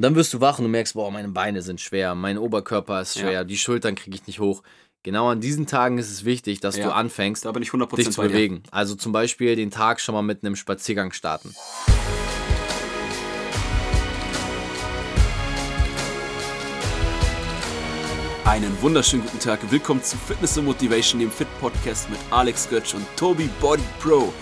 Und dann wirst du wach und du merkst, boah, meine Beine sind schwer, mein Oberkörper ist schwer, Ja. die Schultern kriege ich nicht hoch. Genau an diesen Tagen ist es wichtig, dass Ja. du anfängst, Da bin ich 100% dich zu bei dir. bewegen. Also zum Beispiel den Tag schon mal mit einem Spaziergang starten. Einen wunderschönen guten Tag. Willkommen zu Fitness and Motivation, dem Fit Podcast mit Alex Götz und Tobi Body Pro.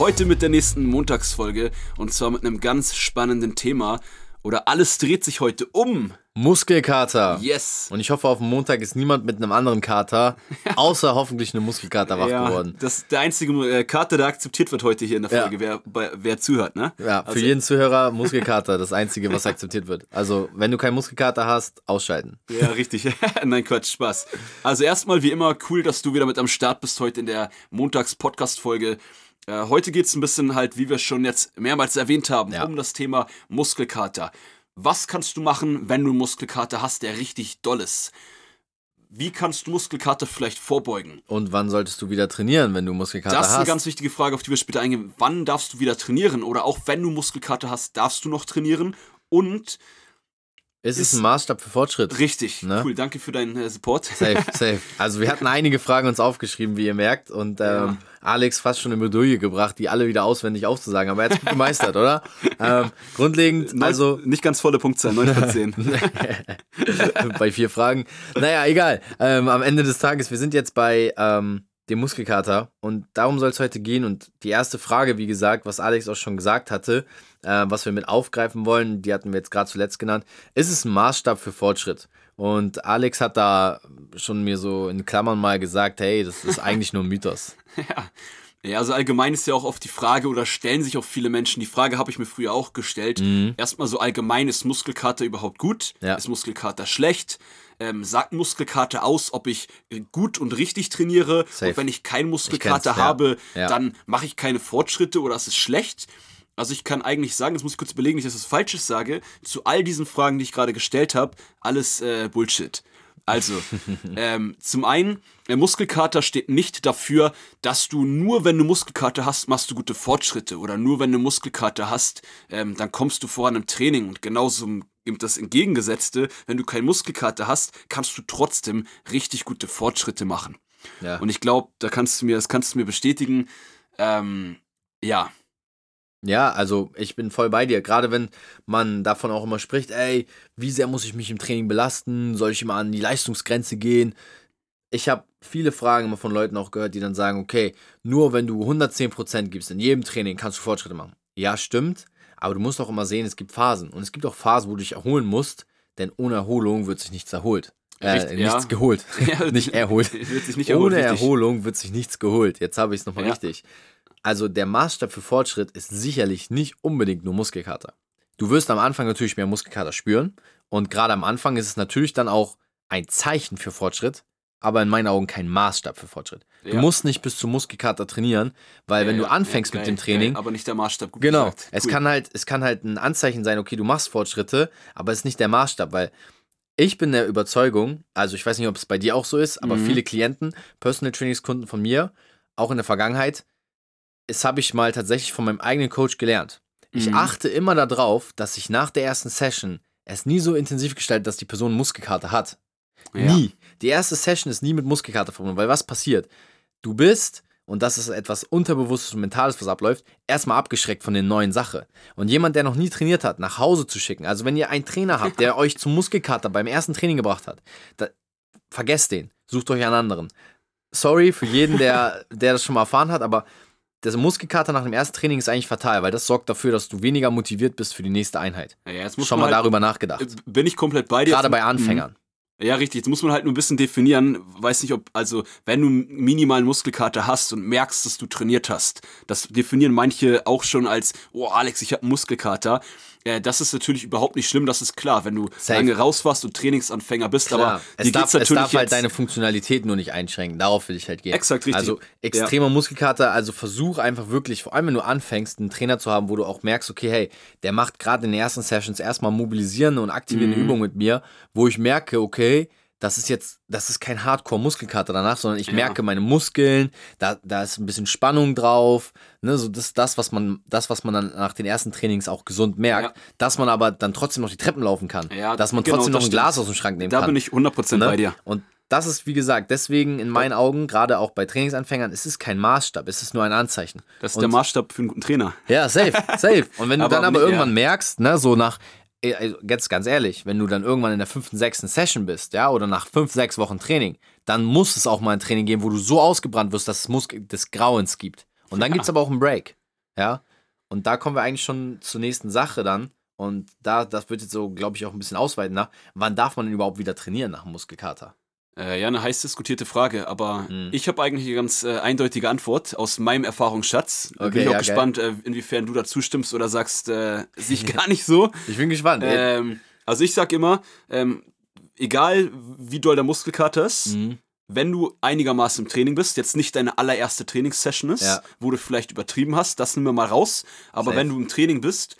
Heute mit der nächsten Montagsfolge und zwar mit einem ganz spannenden Thema. Oder alles dreht sich heute um. Muskelkater. Yes. Und ich hoffe, auf dem Montag ist niemand mit einem anderen Kater, außer hoffentlich einem Muskelkater wach Ja, geworden. das ist der einzige äh, Karte, der akzeptiert wird heute hier in der Ja. Folge, wer, bei, wer zuhört, ne? Ja, für Also- jeden Zuhörer Muskelkater, das Einzige, was akzeptiert wird. Also, wenn du keinen Muskelkater hast, ausschalten. Ja, richtig. Nein, Quatsch, Spaß. Also erstmal, wie immer, cool, dass du wieder mit am Start bist heute in der Montags-Podcast-Folge. Äh, heute geht es ein bisschen halt, wie wir schon jetzt mehrmals erwähnt haben, Ja. um das Thema Muskelkater. Was kannst du machen, wenn du Muskelkater hast, der richtig doll ist? Wie kannst du Muskelkater vielleicht vorbeugen? Und wann solltest du wieder trainieren, wenn du Muskelkater Das ist eine hast? ganz wichtige Frage, auf die wir später eingehen. Wann darfst du wieder trainieren? Oder auch wenn du Muskelkater hast, darfst du noch trainieren? Und es ist ist- ein Maßstab für Fortschritt. richtig, Ne? cool, danke für deinen äh, Support. Safe, safe. Also wir hatten einige Fragen uns aufgeschrieben, wie ihr merkt. Und ähm, Ja. Alex fast schon in Bredouille gebracht, die alle wieder auswendig aufzusagen. Aber er hat es gut gemeistert, oder? Ähm, grundlegend, Neun- also nicht ganz volle Punktzahl, 9 von 10. bei vier Fragen. Naja, egal. Ähm, am Ende des Tages, wir sind jetzt bei ähm, dem Muskelkater und darum soll es heute gehen. Und die erste Frage, wie gesagt, was Alex auch schon gesagt hatte, äh, was wir mit aufgreifen wollen, die hatten wir jetzt gerade zuletzt genannt, ist es ein Maßstab für Fortschritt? Und Alex hat da schon mir so in Klammern mal gesagt, hey, das ist eigentlich nur ein Mythos. Ja. Ja, also allgemein ist ja auch oft die Frage, oder stellen sich auch viele Menschen, die Frage habe ich mir früher auch gestellt. Erstmal so allgemein, ist Muskelkater überhaupt gut? Ja. Ist Muskelkater schlecht? Ähm, sagt Muskelkater aus, ob ich äh, gut und richtig trainiere? Safe. Und wenn ich keinen Muskelkater ja. habe, Ja. dann mache ich keine Fortschritte oder ist es schlecht? Also ich kann eigentlich sagen, das muss ich kurz überlegen, nicht, dass ich was Falsches sage, zu all diesen Fragen, die ich gerade gestellt habe, alles äh, Bullshit. Also, ähm, zum einen, der Muskelkater steht nicht dafür, dass du nur, wenn du Muskelkater hast, machst du gute Fortschritte. Oder nur, wenn du Muskelkater hast, ähm, dann kommst du voran im Training. Und genauso eben das Entgegengesetzte, wenn du keinen Muskelkater hast, kannst du trotzdem richtig gute Fortschritte machen. Ja. Und ich glaube, da kannst du mir, das kannst du mir bestätigen. Ähm, ja, Ja, also ich bin voll bei dir. Gerade wenn man davon auch immer spricht, ey, wie sehr muss ich mich im Training belasten? Soll ich immer an die Leistungsgrenze gehen? Ich habe viele Fragen immer von Leuten auch gehört, die dann sagen, okay, nur wenn du 110% gibst in jedem Training, kannst du Fortschritte machen. Ja, stimmt, aber du musst auch immer sehen, es gibt Phasen. Und es gibt auch Phasen, wo du dich erholen musst, denn ohne Erholung wird sich nichts erholt. Äh, Richtig, ja. nichts geholt. Ja, nicht erholt. Nicht erholt, Ohne richtig. Erholung wird sich nichts geholt. Jetzt habe ich es nochmal Ja. richtig. Also der Maßstab für Fortschritt ist sicherlich nicht unbedingt nur Muskelkater. Du wirst am Anfang natürlich mehr Muskelkater spüren und gerade am Anfang ist es natürlich dann auch ein Zeichen für Fortschritt, aber in meinen Augen kein Maßstab für Fortschritt. Du Ja. musst nicht bis zum Muskelkater trainieren, weil wenn Ja, du anfängst ja, mit geil, dem Training, Geil, aber nicht der Maßstab. Gut Genau. gesagt. Es Cool. kann halt, es kann halt ein Anzeichen sein, okay, du machst Fortschritte, aber es ist nicht der Maßstab, weil ich bin der Überzeugung, also ich weiß nicht, ob es bei dir auch so ist, aber Mhm. viele Klienten, Personal Trainingskunden von mir, auch in der Vergangenheit, das habe ich mal tatsächlich von meinem eigenen Coach gelernt. Ich Mhm. achte immer darauf, dass ich nach der ersten Session es nie so intensiv gestaltet, dass die Person Muskelkater hat. Ja. Nie. Die erste Session ist nie mit Muskelkater verbunden, weil was passiert? Du bist, und das ist etwas Unterbewusstes und Mentales, was abläuft, erstmal abgeschreckt von den neuen Sache. Und jemand, der noch nie trainiert hat, nach Hause zu schicken, also wenn ihr einen Trainer habt, der euch zum Muskelkater beim ersten Training gebracht hat, da, vergesst den, sucht euch einen anderen. Sorry für jeden, der, der das schon mal erfahren hat, aber der Muskelkater nach dem ersten Training ist eigentlich fatal, weil das sorgt dafür, dass du weniger motiviert bist für die nächste Einheit. Ja, jetzt muss Schon mal halt, darüber nachgedacht. äh, Bin ich komplett bei dir. Gerade bei Anfängern. Ja, richtig. Jetzt muss man halt nur ein bisschen definieren. Weiß nicht, ob, also, wenn du minimalen Muskelkater hast und merkst, dass du trainiert hast, das definieren manche auch schon als, oh, Alex, ich habe Muskelkater. Äh, das ist natürlich überhaupt nicht schlimm, das ist klar, wenn du Safe. lange raus warst und Trainingsanfänger bist, Klar, aber es dir darf, geht's es natürlich darf halt deine Funktionalität nur nicht einschränken. Darauf will ich halt gehen. Exakt, richtig. Also extremer Muskelkater, also versuch einfach wirklich, vor allem wenn du anfängst, einen Trainer zu haben, wo du auch merkst, okay, hey, der macht gerade in den ersten Sessions erstmal mobilisierende und aktivierende Mhm. Übungen mit mir, wo ich merke, okay, das ist jetzt, das ist kein Hardcore-Muskelkater danach, sondern ich Ja. merke meine Muskeln, da, da ist ein bisschen Spannung drauf, ne, so das, das, was man, das, was man dann nach den ersten Trainings auch gesund merkt, Ja. dass man aber dann trotzdem noch die Treppen laufen kann, Ja, dass man genau, trotzdem noch ein Glas stimmt. aus dem Schrank nehmen Da kann. bin ich 100% ne? bei dir. Und das ist, wie gesagt, deswegen in meinen Augen, gerade auch bei Trainingsanfängern, es ist kein Maßstab, es ist nur ein Anzeichen. Das ist Und- der Maßstab für einen guten Trainer. ja, safe, safe. Und wenn du Aber dann aber irgendwann ja. merkst, ne, so nach, also jetzt ganz ehrlich, wenn du dann irgendwann in der fünften, sechsten Session bist, ja, oder nach fünf, sechs Wochen Training, dann muss es auch mal ein Training geben, wo du so ausgebrannt wirst, dass es Muskel des Grauens gibt. Und dann Ja. gibt es aber auch einen Break, ja. Und da kommen wir eigentlich schon zur nächsten Sache dann. Und da, das wird jetzt so, glaube ich, auch ein bisschen ausweiten nach. Wann darf man denn überhaupt wieder trainieren nach Muskelkater? Äh, ja, eine heiß diskutierte Frage, aber Mhm. ich habe eigentlich eine ganz äh, eindeutige Antwort aus meinem Erfahrungsschatz. Okay, Bin ich auch ja, gespannt, äh, inwiefern du da zustimmst oder sagst, äh, sehe ich gar nicht so. Ich bin gespannt. ähm, also ich sag immer, ähm, egal wie doll der Muskelkater ist, Mhm. wenn du einigermaßen im Training bist, jetzt nicht deine allererste Trainingssession ist, Ja. wo du vielleicht übertrieben hast, das nehmen wir mal raus. Aber Safe. wenn du im Training bist,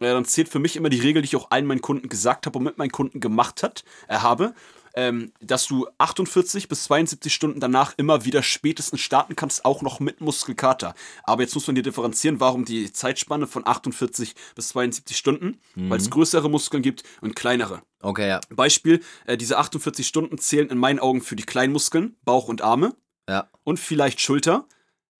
äh, dann zählt für mich immer die Regel, die ich auch allen meinen Kunden gesagt habe und mit meinen Kunden gemacht hat, äh, habe, ähm, dass du 48 bis 72 Stunden danach immer wieder spätestens starten kannst, auch noch mit Muskelkater. Aber jetzt muss man hier differenzieren, warum die Zeitspanne von 48 bis 72 Stunden, weil es größere Muskeln gibt und kleinere. Okay, ja. Beispiel, äh, diese 48 Stunden zählen in meinen Augen für die Kleinmuskeln, Bauch und Arme Ja. und vielleicht Schulter.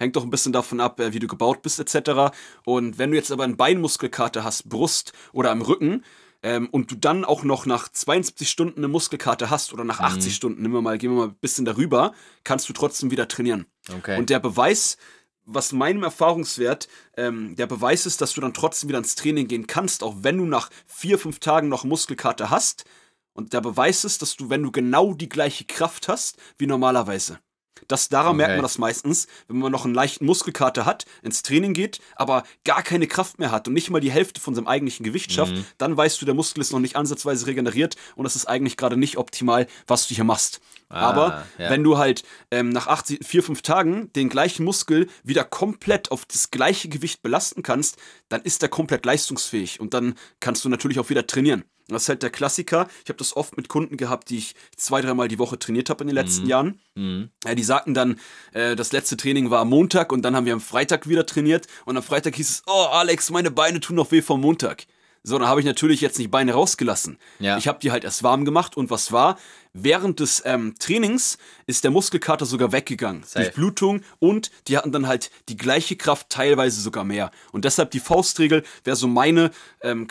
Hängt doch ein bisschen davon ab, äh, wie du gebaut bist, etc. Und wenn du jetzt aber einen Beinmuskelkater hast, Brust oder am Rücken, ähm, und du dann auch noch nach 72 Stunden eine Muskelkater hast oder nach 80 Stunden, nehmen wir mal, gehen wir mal ein bisschen darüber, kannst du trotzdem wieder trainieren. Okay. Und der Beweis, was meinem Erfahrungswert, ähm, der Beweis ist, dass du dann trotzdem wieder ins Training gehen kannst, auch wenn du nach vier, fünf Tagen noch Muskelkater hast. Und der Beweis ist, dass du, wenn du genau die gleiche Kraft hast wie normalerweise. Das, daran merkt Okay. man das meistens, wenn man noch einen leichten Muskelkater hat, ins Training geht, aber gar keine Kraft mehr hat und nicht mal die Hälfte von seinem eigentlichen Gewicht schafft, Mhm. dann weißt du, der Muskel ist noch nicht ansatzweise regeneriert und das ist eigentlich gerade nicht optimal, was du hier machst. Ah, aber ja. wenn du halt ähm, nach 80, 4, 5 Tagen den gleichen Muskel wieder komplett auf das gleiche Gewicht belasten kannst, dann ist er komplett leistungsfähig und dann kannst du natürlich auch wieder trainieren. Das ist halt der Klassiker. Ich habe das oft mit Kunden gehabt, die ich zwei, dreimal die Woche trainiert habe in den letzten Jahren. Mhm. Ja, die sagten dann, äh, das letzte Training war am Montag und dann haben wir am Freitag wieder trainiert und am Freitag hieß es, oh Alex, meine Beine tun noch weh vom Montag. So, dann habe ich natürlich jetzt nicht Beine rausgelassen. Ja. Ich habe die halt erst warm gemacht und was war? Während des ähm, Trainings ist der Muskelkater sogar weggegangen. Safe. Durch Blutung und die hatten dann halt die gleiche Kraft, teilweise sogar mehr. Und deshalb die Faustregel wäre so meine, ähm,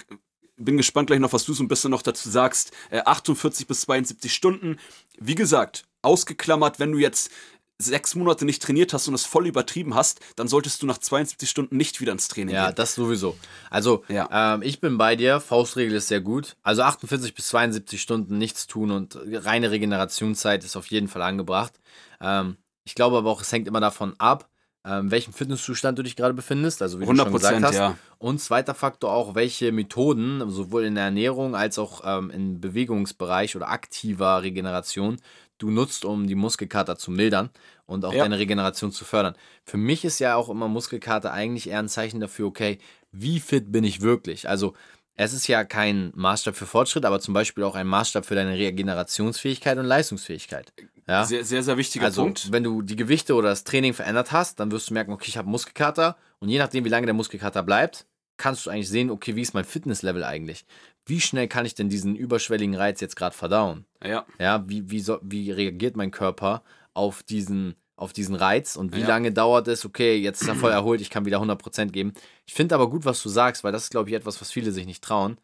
bin gespannt gleich noch, was du so ein bisschen noch dazu sagst. Äh, 48 bis 72 Stunden. Wie gesagt, ausgeklammert, wenn du jetzt sechs Monate nicht trainiert hast und es voll übertrieben hast, dann solltest du nach 72 Stunden nicht wieder ins Training Ja, gehen. das sowieso. Also, Ja. ähm, ich bin bei dir. Faustregel ist sehr gut. Also 48 bis 72 Stunden nichts tun und reine Regenerationszeit ist auf jeden Fall angebracht. Ähm, ich glaube aber auch, es hängt immer davon ab, ähm, welchem Fitnesszustand du dich gerade befindest. Also, wie du schon 100%, gesagt hast. ja. Und zweiter Faktor auch, welche Methoden, sowohl in der Ernährung als auch ähm, im Bewegungsbereich oder aktiver Regeneration, du nutzt, um die Muskelkater zu mildern und auch Ja. deine Regeneration zu fördern. Für mich ist ja auch immer Muskelkater eigentlich eher ein Zeichen dafür, okay, wie fit bin ich wirklich? Also, es ist ja kein Maßstab für Fortschritt, aber zum Beispiel auch ein Maßstab für deine Regenerationsfähigkeit und Leistungsfähigkeit. Ja? Sehr, sehr, sehr wichtiger Also, Punkt. wenn du die Gewichte oder das Training verändert hast, dann wirst du merken, okay, ich habe Muskelkater und je nachdem, wie lange der Muskelkater bleibt, kannst du eigentlich sehen, okay, wie ist mein Fitnesslevel eigentlich? Wie schnell kann ich denn diesen überschwelligen Reiz jetzt gerade verdauen? Ja, Ja, wie, wie, so, wie reagiert mein Körper auf diesen, auf diesen Reiz und wie Ja. lange dauert es, okay, jetzt ist er voll erholt, ich kann wieder 100% geben. Ich finde aber gut, was du sagst, weil das ist, glaube ich, etwas, was viele sich nicht trauen.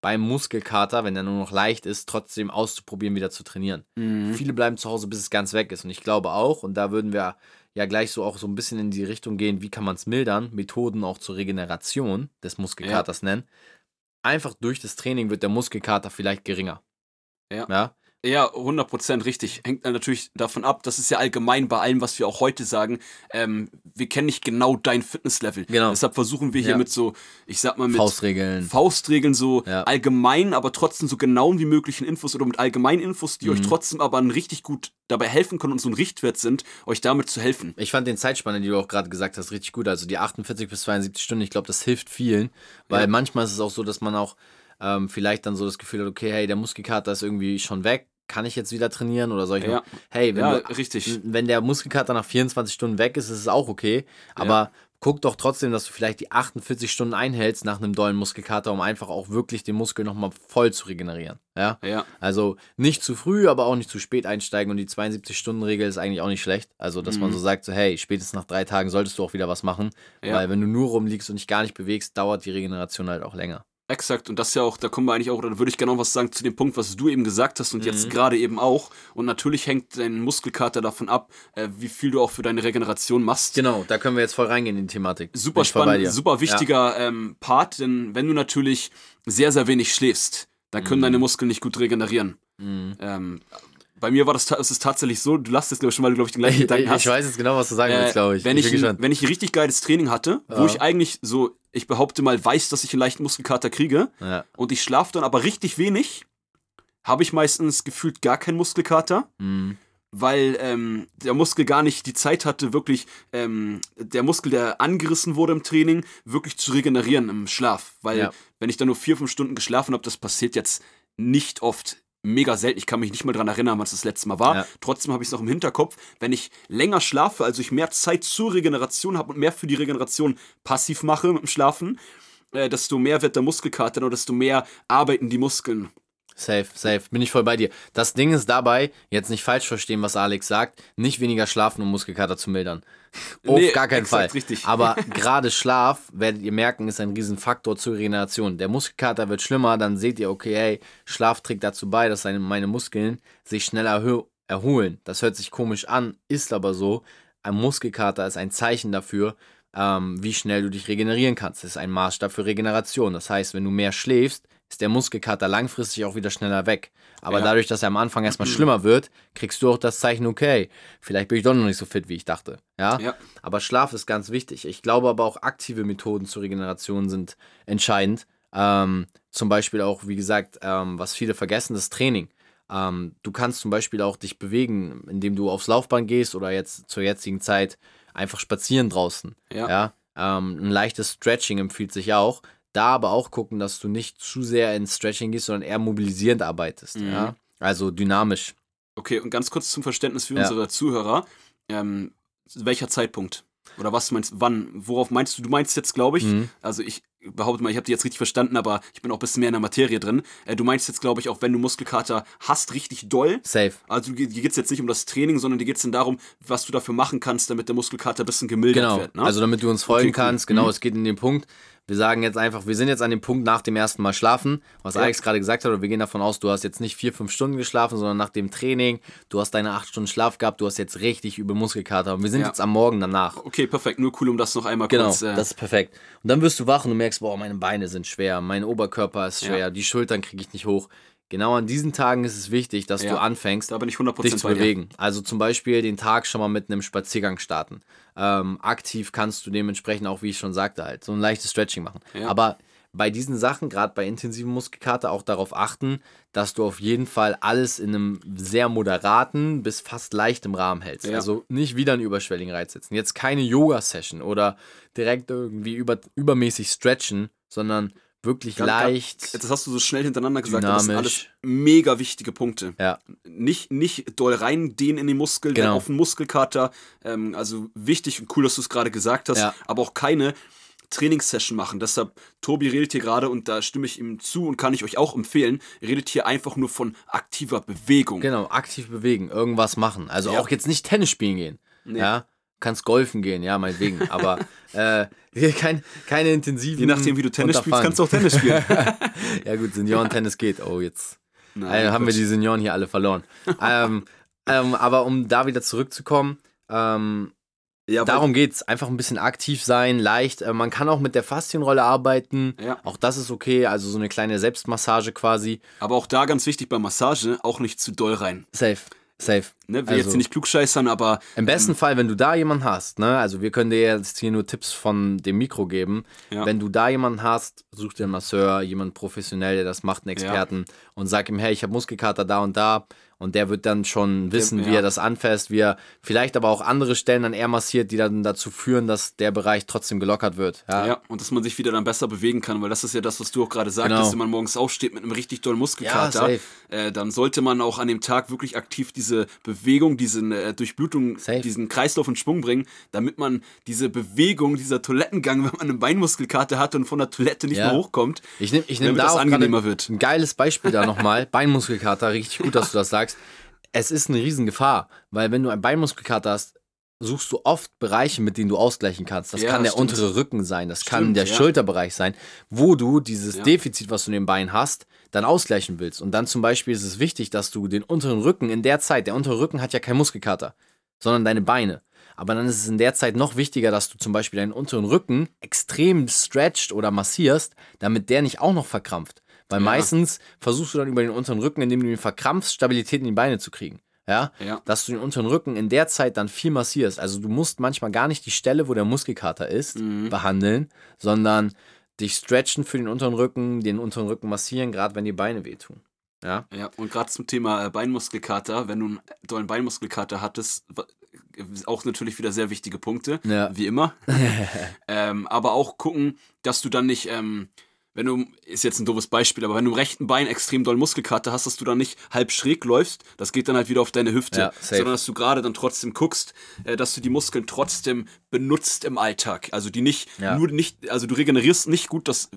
Beim Muskelkater, wenn er nur noch leicht ist, trotzdem auszuprobieren, wieder zu trainieren. Mhm. Viele bleiben zu Hause, bis es ganz weg ist. Und ich glaube auch, und da würden wir ja gleich so auch so ein bisschen in die Richtung gehen, wie kann man es mildern, Methoden auch zur Regeneration des Muskelkaters nennen. Einfach durch das Training wird der Muskelkater vielleicht geringer. Ja. ja? Ja, 100% richtig. Hängt natürlich davon ab, das ist ja allgemein bei allem, was wir auch heute sagen. Ähm, wir kennen nicht genau dein Fitnesslevel. Genau. Deshalb versuchen wir hier Ja. mit so, ich sag mal, mit Faustregeln. Faustregeln so Ja. allgemein, aber trotzdem so genauen wie möglichen Infos oder mit allgemeinen Infos, die Mhm. euch trotzdem aber richtig gut dabei helfen können und so ein Richtwert sind, euch damit zu helfen. Ich fand den Zeitspanne, die du auch gerade gesagt hast, richtig gut. Also die 48 bis 72 Stunden, ich glaube, das hilft vielen, weil Ja. manchmal ist es auch so, dass man auch ähm, vielleicht dann so das Gefühl hat, okay, hey, der Muskelkater ist irgendwie schon weg. kann ich jetzt wieder trainieren oder soll ich Ja. noch, hey, wenn, Ja, du, richtig. wenn der Muskelkater nach 24 Stunden weg ist, ist es auch okay, aber guck doch trotzdem, dass du vielleicht die 48 Stunden einhältst nach einem dollen Muskelkater, um einfach auch wirklich den Muskel nochmal voll zu regenerieren, ja? Ja. Also nicht zu früh, aber auch nicht zu spät einsteigen und die 72-Stunden-Regel ist eigentlich auch nicht schlecht. Also, dass man so sagt, so, hey, spätestens nach drei Tagen solltest du auch wieder was machen, Ja. weil wenn du nur rumliegst und dich gar nicht bewegst, dauert die Regeneration halt auch länger. Exakt, und das ist ja auch, da kommen wir eigentlich auch, oder da würde ich gerne noch was sagen zu dem Punkt, was du eben gesagt hast und jetzt gerade eben auch. Und natürlich hängt dein Muskelkater davon ab, äh, wie viel du auch für deine Regeneration machst. Genau, da können wir jetzt voll reingehen in die Thematik. Super spannend, super wichtiger ähm, Part, denn wenn du natürlich sehr, sehr wenig schläfst, dann können deine Muskeln nicht gut regenerieren. Ähm, bei mir war das, es ist tatsächlich so, du lachst jetzt, glaube ich, schon, weil du, glaube ich, den gleichen Ich, Gedanken ich, hast. ich weiß jetzt genau, was du sagen willst, Äh, glaube ich. Wenn ich ich, ein, wenn ich ein richtig geiles Training hatte, wo Ja. ich eigentlich so, ich behaupte mal, weiß, dass ich einen leichten Muskelkater kriege Ja. und ich schlafe dann aber richtig wenig, habe ich meistens gefühlt gar keinen Muskelkater, Mhm. weil ähm, der Muskel gar nicht die Zeit hatte, wirklich ähm, der Muskel, der angerissen wurde im Training, wirklich zu regenerieren im Schlaf. Weil Ja. wenn ich dann nur vier, fünf Stunden geschlafen habe, das passiert jetzt nicht oft. Mega selten. Ich kann mich nicht mal dran erinnern, wann es das letzte Mal war. Ja. Trotzdem habe ich es noch im Hinterkopf. Wenn ich länger schlafe, also ich mehr Zeit zur Regeneration habe und mehr für die Regeneration passiv mache mit dem Schlafen, äh, desto mehr wird der Muskelkater und desto mehr arbeiten die Muskeln. Safe, safe. Bin ich voll bei dir. Das Ding ist dabei, jetzt nicht falsch verstehen, was Alex sagt, nicht weniger schlafen, um Muskelkater zu mildern. Auf Nee, gar keinen Fall. richtig. Aber gerade Schlaf, werdet ihr merken, ist ein Riesenfaktor zur Regeneration. Der Muskelkater wird schlimmer, dann seht ihr, okay, hey, Schlaf trägt dazu bei, dass meine Muskeln sich schneller erholen. Das hört sich komisch an, ist aber so. Ein Muskelkater ist ein Zeichen dafür, ähm, wie schnell du dich regenerieren kannst. Das ist ein Maßstab für Regeneration. Das heißt, wenn du mehr schläfst, ist der Muskelkater langfristig auch wieder schneller weg. Aber Ja. dadurch, dass er am Anfang erstmal schlimmer wird, kriegst du auch das Zeichen, okay, vielleicht bin ich doch noch nicht so fit, wie ich dachte. Ja? Ja. Aber Schlaf ist ganz wichtig. Ich glaube aber auch aktive Methoden zur Regeneration sind entscheidend. Ähm, zum Beispiel auch, wie gesagt, ähm, was viele vergessen, das Training. Ähm, du kannst zum Beispiel auch dich bewegen, indem du aufs Laufband gehst oder jetzt zur jetzigen Zeit einfach spazieren draußen. Ja. Ja. Ähm, ein leichtes Stretching empfiehlt sich auch. Da aber auch gucken, dass du nicht zu sehr ins Stretching gehst, sondern eher mobilisierend arbeitest. Mhm. Ja. Also dynamisch. Okay, und ganz kurz zum Verständnis für Ja. unsere Zuhörer. Ähm, welcher Zeitpunkt? Oder was meinst wann? Worauf meinst du? Du meinst jetzt, glaube ich, Mhm. also ich behaupte mal, ich habe die jetzt richtig verstanden, aber ich bin auch ein bisschen mehr in der Materie drin. Äh, du meinst jetzt, glaube ich, auch wenn du Muskelkater hast, richtig doll. Safe. Also dir geht es jetzt nicht um das Training, sondern dir geht es dann darum, was du dafür machen kannst, damit der Muskelkater ein bisschen gemildert Genau, wird. Ne? also damit du uns folgen Okay, cool. kannst, genau, Mhm. es geht in den Punkt, wir sagen jetzt einfach, wir sind jetzt an dem Punkt nach dem ersten Mal schlafen, was Ja. Alex gerade gesagt hat, oder wir gehen davon aus, du hast jetzt nicht vier, fünf Stunden geschlafen, sondern nach dem Training, du hast deine acht Stunden Schlaf gehabt, du hast jetzt richtig übel Muskelkater und wir sind Ja. jetzt am Morgen danach. okay, perfekt. Nur cool, um das noch einmal Genau, kurz. Äh, das ist perfekt. Und dann wirst du wach und du merkst, boah, meine Beine sind schwer, mein Oberkörper ist schwer, Ja. die Schultern kriege ich nicht hoch. Genau an diesen Tagen ist es wichtig, dass Ja. du anfängst, da bin ich 100% dich zu bewegen. Also zum Beispiel den Tag schon mal mit einem Spaziergang starten. Ähm, aktiv kannst du dementsprechend auch, wie ich schon sagte, halt so ein leichtes Stretching machen. Ja. Aber bei diesen Sachen, gerade bei intensiven Muskelkater, auch darauf achten, dass du auf jeden Fall alles in einem sehr moderaten bis fast leichtem Rahmen hältst. Ja. Also nicht wieder einen überschwelligen Reiz setzen. Jetzt keine Yoga-Session oder direkt irgendwie über, übermäßig stretchen, sondern wirklich Ganz- leicht. Das hast du so schnell hintereinander gesagt, aber das sind alles Dynamisch. mega wichtige Punkte. ja, Nicht, nicht doll rein dehnen in den Muskel, genau. auf den Muskelkater. Ähm, also wichtig und cool, dass du es gerade gesagt hast, Ja. aber auch keine Trainingssession machen. Deshalb, Tobi redet hier gerade und da stimme ich ihm zu und kann ich euch auch empfehlen, redet hier einfach nur von aktiver Bewegung. Genau, aktiv bewegen, irgendwas machen. Also Ja. auch jetzt nicht Tennis spielen gehen. Nee. Ja, kannst golfen gehen, ja, meinetwegen. aber äh, kein, keine intensiven. Je nachdem, wie du Tennis spielst, kannst du auch Tennis spielen. ja, gut, Senioren-Tennis geht. Oh, jetzt Nein, äh, haben wir die Senioren hier alle verloren. ähm, ähm, aber um da wieder zurückzukommen, ähm, ja, darum geht's. Einfach ein bisschen aktiv sein, leicht. Äh, man kann auch mit der Faszienrolle arbeiten. Ja. Auch das ist okay. Also so eine kleine Selbstmassage quasi. Aber auch da ganz wichtig bei Massage, auch nicht zu doll rein. Safe, safe. Ne, will Also- jetzt hier nicht klugscheißern, aber Im besten Fall, wenn du da jemanden hast, ne, also wir können dir jetzt hier nur Tipps von dem Mikro geben. Ja. Wenn du da jemanden hast, such dir einen Masseur, jemanden professionell, der das macht, einen Experten und sag ihm, hey, ich habe Muskelkater da und da. Und der wird dann schon wissen, wie ja. er das anfasst, wie er vielleicht aber auch andere Stellen dann eher massiert, die dann dazu führen, dass der Bereich trotzdem gelockert wird. Ja, Ja, und dass man sich wieder dann besser bewegen kann, weil das ist ja das, was du auch gerade sagtest, Genau. wenn man morgens aufsteht mit einem richtig dollen Ja, Muskelkater, äh, dann sollte man auch an dem Tag wirklich aktiv diese Bewegung, diese äh, Durchblutung, Safe. diesen Kreislauf in Schwung bringen, damit man diese Bewegung, dieser Toilettengang, wenn man einen Beinmuskelkater hat und von der Toilette nicht Ja. mehr hochkommt, Ich nehme ich nehm da das auch angenehmer wird. ein geiles Beispiel da nochmal. Beinmuskelkater, richtig gut, dass du das sagst. Es ist eine Riesengefahr, weil wenn du einen Beinmuskelkater hast, suchst du oft Bereiche, mit denen du ausgleichen kannst. Das Ja, kann der stimmt. untere Rücken sein, das kann Stimmt, der ja. Schulterbereich sein, wo du dieses Ja. Defizit, was du in den Beinen hast, dann ausgleichen willst. Und dann zum Beispiel ist es wichtig, dass du den unteren Rücken in der Zeit, der untere Rücken hat ja keinen Muskelkater, sondern deine Beine. Aber dann ist es in der Zeit noch wichtiger, dass du zum Beispiel deinen unteren Rücken extrem stretcht oder massierst, damit der nicht auch noch verkrampft. Weil meistens versuchst du dann über den unteren Rücken, indem du ihn verkrampfst, Stabilität in die Beine zu kriegen. Ja? Ja. Dass du den unteren Rücken in der Zeit dann viel massierst. Also du musst manchmal gar nicht die Stelle, wo der Muskelkater ist, Mhm. behandeln, sondern dich stretchen für den unteren Rücken, den unteren Rücken massieren, gerade wenn die Beine wehtun. Ja? Ja, und gerade zum Thema äh, Beinmuskelkater, wenn du einen dollen Beinmuskelkater hattest, wa- auch natürlich wieder sehr wichtige Punkte, Ja. wie immer. ähm, aber auch gucken, dass du dann nicht, ähm, wenn du, ist jetzt ein doofes Beispiel, aber wenn du im rechten Bein extrem doll Muskelkater hast, dass du dann nicht halb schräg läufst, das geht dann halt wieder auf deine Hüfte, Ja, sondern dass du gerade dann trotzdem guckst, äh, dass du die Muskeln trotzdem benutzt im Alltag. Also die nicht, Ja. nur nicht, also du regenerierst nicht gut, das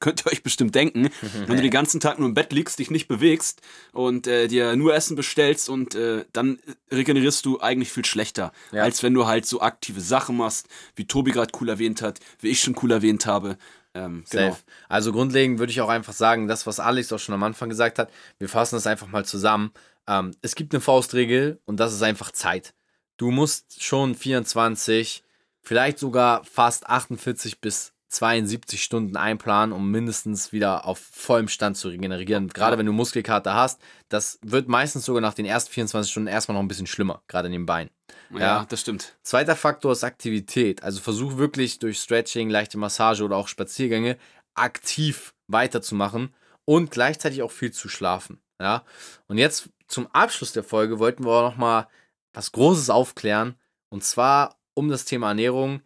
könnt ihr euch bestimmt denken, wenn du den ganzen Tag nur im Bett liegst, dich nicht bewegst und äh, dir nur Essen bestellst und äh, dann regenerierst du eigentlich viel schlechter, Ja. als wenn du halt so aktive Sachen machst, wie Tobi gerade cool erwähnt hat, wie ich schon cool erwähnt habe. Ähm, genau. Safe. Also grundlegend würde ich auch einfach sagen, das, was Alex auch schon am Anfang gesagt hat, wir fassen das einfach mal zusammen. Ähm, es gibt eine Faustregel und das ist einfach Zeit. Du musst schon 24, vielleicht sogar fast 48 bis 72 Stunden einplanen, um mindestens wieder auf vollem Stand zu regenerieren. Gerade wenn du Muskelkater hast, das wird meistens sogar nach den ersten 24 Stunden erstmal noch ein bisschen schlimmer, gerade in den Beinen. Ja, Ja. das stimmt. Zweiter Faktor ist Aktivität. Also versuch wirklich durch Stretching, leichte Massage oder auch Spaziergänge aktiv weiterzumachen und gleichzeitig auch viel zu schlafen. Ja? Und jetzt zum Abschluss der Folge wollten wir auch noch mal was Großes aufklären und zwar um das Thema Ernährung,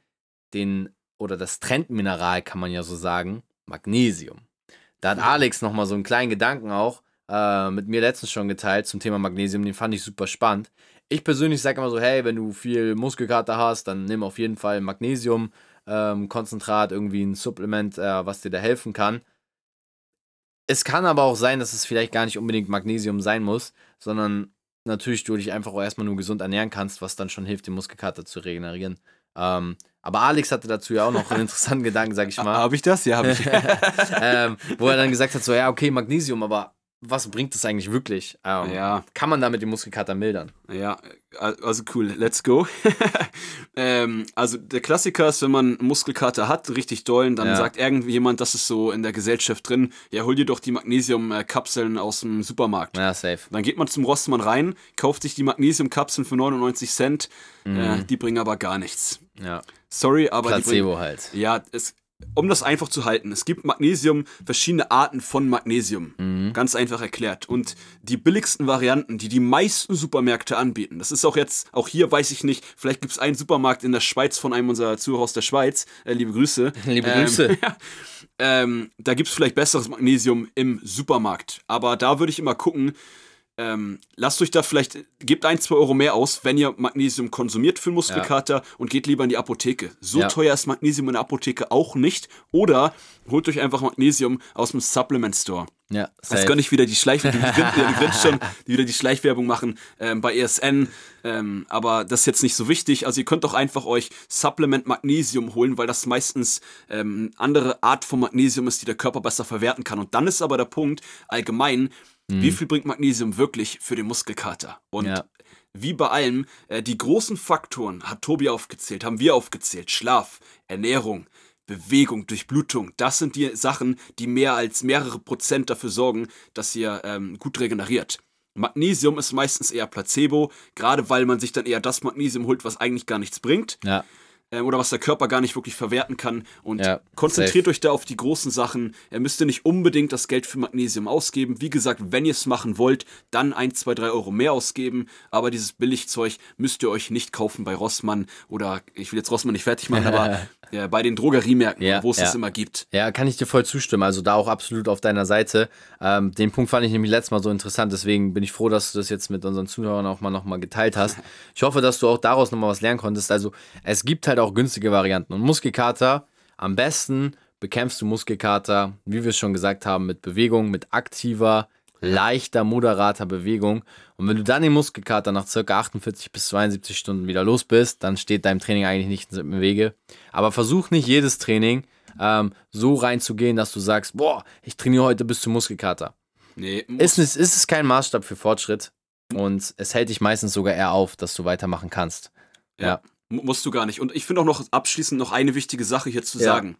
den oder das Trendmineral kann man ja so sagen, Magnesium. Da hat Alex noch mal so einen kleinen Gedanken auch äh, mit mir letztens schon geteilt zum Thema Magnesium, den fand ich super spannend. Ich persönlich sage immer so, hey, wenn du viel Muskelkater hast, dann nimm auf jeden Fall Magnesium, ähm, Konzentrat, irgendwie ein Supplement, äh, was dir da helfen kann. Es kann aber auch sein, dass es vielleicht gar nicht unbedingt Magnesium sein muss, sondern natürlich du dich einfach auch erstmal nur gesund ernähren kannst, was dann schon hilft, den Muskelkater zu regenerieren. Ähm, aber Alex hatte dazu ja auch noch einen interessanten Gedanken, sag ich mal Habe ich das? Ja, habe ich. ähm, wo er dann gesagt hat, so, ja, okay, Magnesium, aber was bringt das eigentlich wirklich? Ähm, Ja. Kann man damit den Muskelkater mildern? Ja, also cool, let's go. ähm, also der Klassiker ist, wenn man Muskelkater hat, richtig dollen, dann Ja. sagt irgendjemand, das ist so in der Gesellschaft drin, ja, hol dir doch die Magnesiumkapseln aus dem Supermarkt. Ja, safe. Dann geht man zum Rossmann rein, kauft sich die Magnesiumkapseln für 99 Cent, Mhm. äh, die bringen aber gar nichts. Ja. Sorry, aber Placebo halt. ja, es, um das einfach zu halten, es gibt Magnesium, verschiedene Arten von Magnesium. Mhm. Ganz einfach erklärt. Und die billigsten Varianten, die die meisten Supermärkte anbieten, das ist auch jetzt, auch hier weiß ich nicht, vielleicht gibt es einen Supermarkt in der Schweiz von einem unserer Zuhörer aus der Schweiz, äh, liebe Grüße. Liebe Ähm, Grüße. ähm, da gibt es vielleicht besseres Magnesium im Supermarkt. Aber da würde ich immer gucken, ähm, lasst euch da vielleicht, gebt ein, zwei Euro mehr aus, wenn ihr Magnesium konsumiert für Muskelkater und geht lieber in die Apotheke. So Ja. teuer ist Magnesium in der Apotheke auch nicht. Oder holt euch einfach Magnesium aus dem Supplement Store. Ja, Jetzt safe. kann ich wieder die Schleichwerbung, die, die schon, die wieder die Schleichwerbung machen ähm, bei ESN. Ähm, aber das ist jetzt nicht so wichtig. Also ihr könnt auch einfach euch Supplement Magnesium holen, weil das meistens ähm, eine andere Art von Magnesium ist, die der Körper besser verwerten kann. Und dann ist aber der Punkt allgemein, wie viel bringt Magnesium wirklich für den Muskelkater? Und Ja. wie bei allem, äh, die großen Faktoren hat Tobi aufgezählt, haben wir aufgezählt. Schlaf, Ernährung, Bewegung, Durchblutung. Das sind die Sachen, die mehr als mehrere Prozent dafür sorgen, dass ihr ähm, gut regeneriert. Magnesium ist meistens eher Placebo, gerade weil man sich dann eher das Magnesium holt, was eigentlich gar nichts bringt. Ja. Ähm, oder was der Körper gar nicht wirklich verwerten kann. Und Ja, konzentriert safe. euch da auf die großen Sachen. Ihr müsst ihr nicht unbedingt das Geld für Magnesium ausgeben. Wie gesagt, wenn ihr es machen wollt, dann 1, 2, 3 Euro mehr ausgeben. Aber dieses Billigzeug müsst ihr euch nicht kaufen bei Rossmann oder ich will jetzt Rossmann nicht fertig machen, aber ja, bei den Drogeriemärkten, Ja, wo es ja. das immer gibt. Ja, kann ich dir voll zustimmen. Also da auch absolut auf deiner Seite. Ähm, den Punkt fand ich nämlich letztes Mal so interessant. Deswegen bin ich froh, dass du das jetzt mit unseren Zuhörern auch mal nochmal geteilt hast. Ich hoffe, dass du auch daraus nochmal was lernen konntest. Also es gibt halt auch günstige Varianten. Und Muskelkater, am besten bekämpfst du Muskelkater, wie wir es schon gesagt haben, mit Bewegung, mit aktiver, leichter, moderater Bewegung. Und wenn du dann den Muskelkater nach circa 48 bis 72 Stunden wieder los bist, dann steht deinem Training eigentlich nichts im Wege. Aber versuch nicht jedes Training ähm, so reinzugehen, dass du sagst, boah, ich trainiere heute bis zum Muskelkater. Nee, Ist, es- ist es kein Maßstab für Fortschritt und es hält dich meistens sogar eher auf, dass du weitermachen kannst. Ja. Mu- Musst du gar nicht. Und ich finde auch noch abschließend noch eine wichtige Sache hier zu Ja. sagen.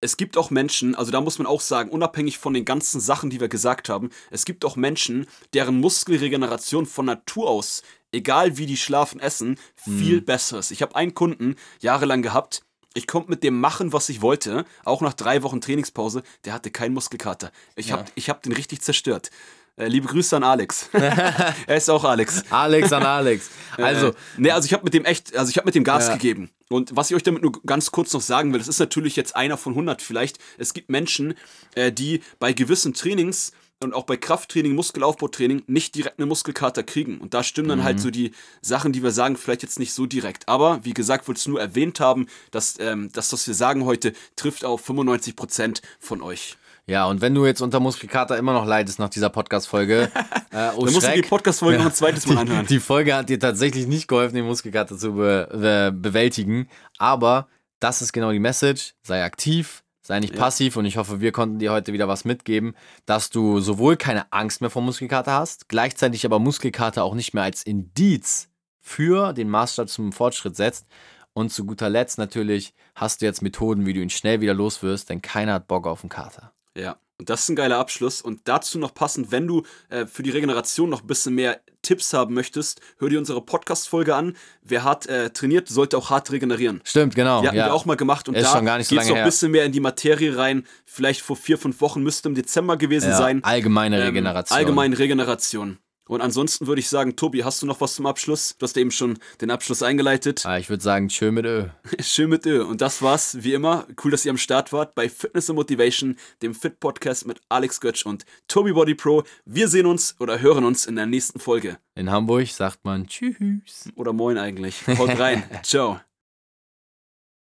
Es gibt auch Menschen, also da muss man auch sagen, unabhängig von den ganzen Sachen, die wir gesagt haben, es gibt auch Menschen, deren Muskelregeneration von Natur aus, egal wie die schlafen, essen, Mhm. viel besser ist. Ich habe einen Kunden jahrelang gehabt, ich konnte mit dem machen, was ich wollte, auch nach drei Wochen Trainingspause, der hatte keinen Muskelkater. Ich habe ich hab den richtig zerstört. Äh, liebe Grüße an Alex. er ist auch Alex. Alex an Alex. Also, Äh, nee, also ich habe mit dem echt, also ich habe mit dem Gas Ja. gegeben. Und was ich euch damit nur ganz kurz noch sagen will, das ist natürlich jetzt einer von 100 vielleicht. Es gibt Menschen, äh, die bei gewissen Trainings und auch bei Krafttraining, Muskelaufbautraining nicht direkt eine Muskelkater kriegen. Und da stimmen dann Mhm. halt so die Sachen, die wir sagen, vielleicht jetzt nicht so direkt. Aber wie gesagt, wollte es nur erwähnt haben, dass ähm, das, was wir sagen heute, trifft auf 95% von euch. Ja, und wenn du jetzt unter Muskelkater immer noch leidest nach dieser Podcast-Folge, äh, oh Dann musst du die Schreck, Podcast-Folge noch ein zweites Mal die, anhören. die Folge hat dir tatsächlich nicht geholfen, den Muskelkater zu be be bewältigen, aber das ist genau die Message. Sei aktiv, sei nicht passiv und ich hoffe, wir konnten dir heute wieder was mitgeben, dass du sowohl keine Angst mehr vor Muskelkater hast, gleichzeitig aber Muskelkater auch nicht mehr als Indiz für den Maßstab zum Fortschritt setzt. Und zu guter Letzt natürlich hast du jetzt Methoden, wie du ihn schnell wieder los wirst, denn keiner hat Bock auf einen Kater. Ja, und das ist ein geiler Abschluss. Und dazu noch passend, wenn du äh, für die Regeneration noch ein bisschen mehr Tipps haben möchtest, hör dir unsere Podcast-Folge an. Wer hart äh, trainiert, sollte auch hart regenerieren. Stimmt, genau. Die hatten wir auch mal gemacht und Ist da schon gar nicht so geht's lange noch ein bisschen mehr in die Materie rein. Vielleicht vor vier, fünf Wochen müsste im Dezember gewesen ja, sein. allgemeine Ähm, Regeneration. allgemeine Regeneration. Und ansonsten würde ich sagen, Tobi, hast du noch was zum Abschluss? Du hast eben schon den Abschluss eingeleitet. Ah, ich würde sagen, tschö mit Ö. Schön mit Ö. Und das war's, wie immer. Cool, dass ihr am Start wart bei Fitness and Motivation, dem Fit Podcast mit Alex Götsch und Tobi Body Pro. Wir sehen uns oder hören uns in der nächsten Folge. In Hamburg sagt man Tschüss. Oder moin eigentlich. Haut rein. Ciao.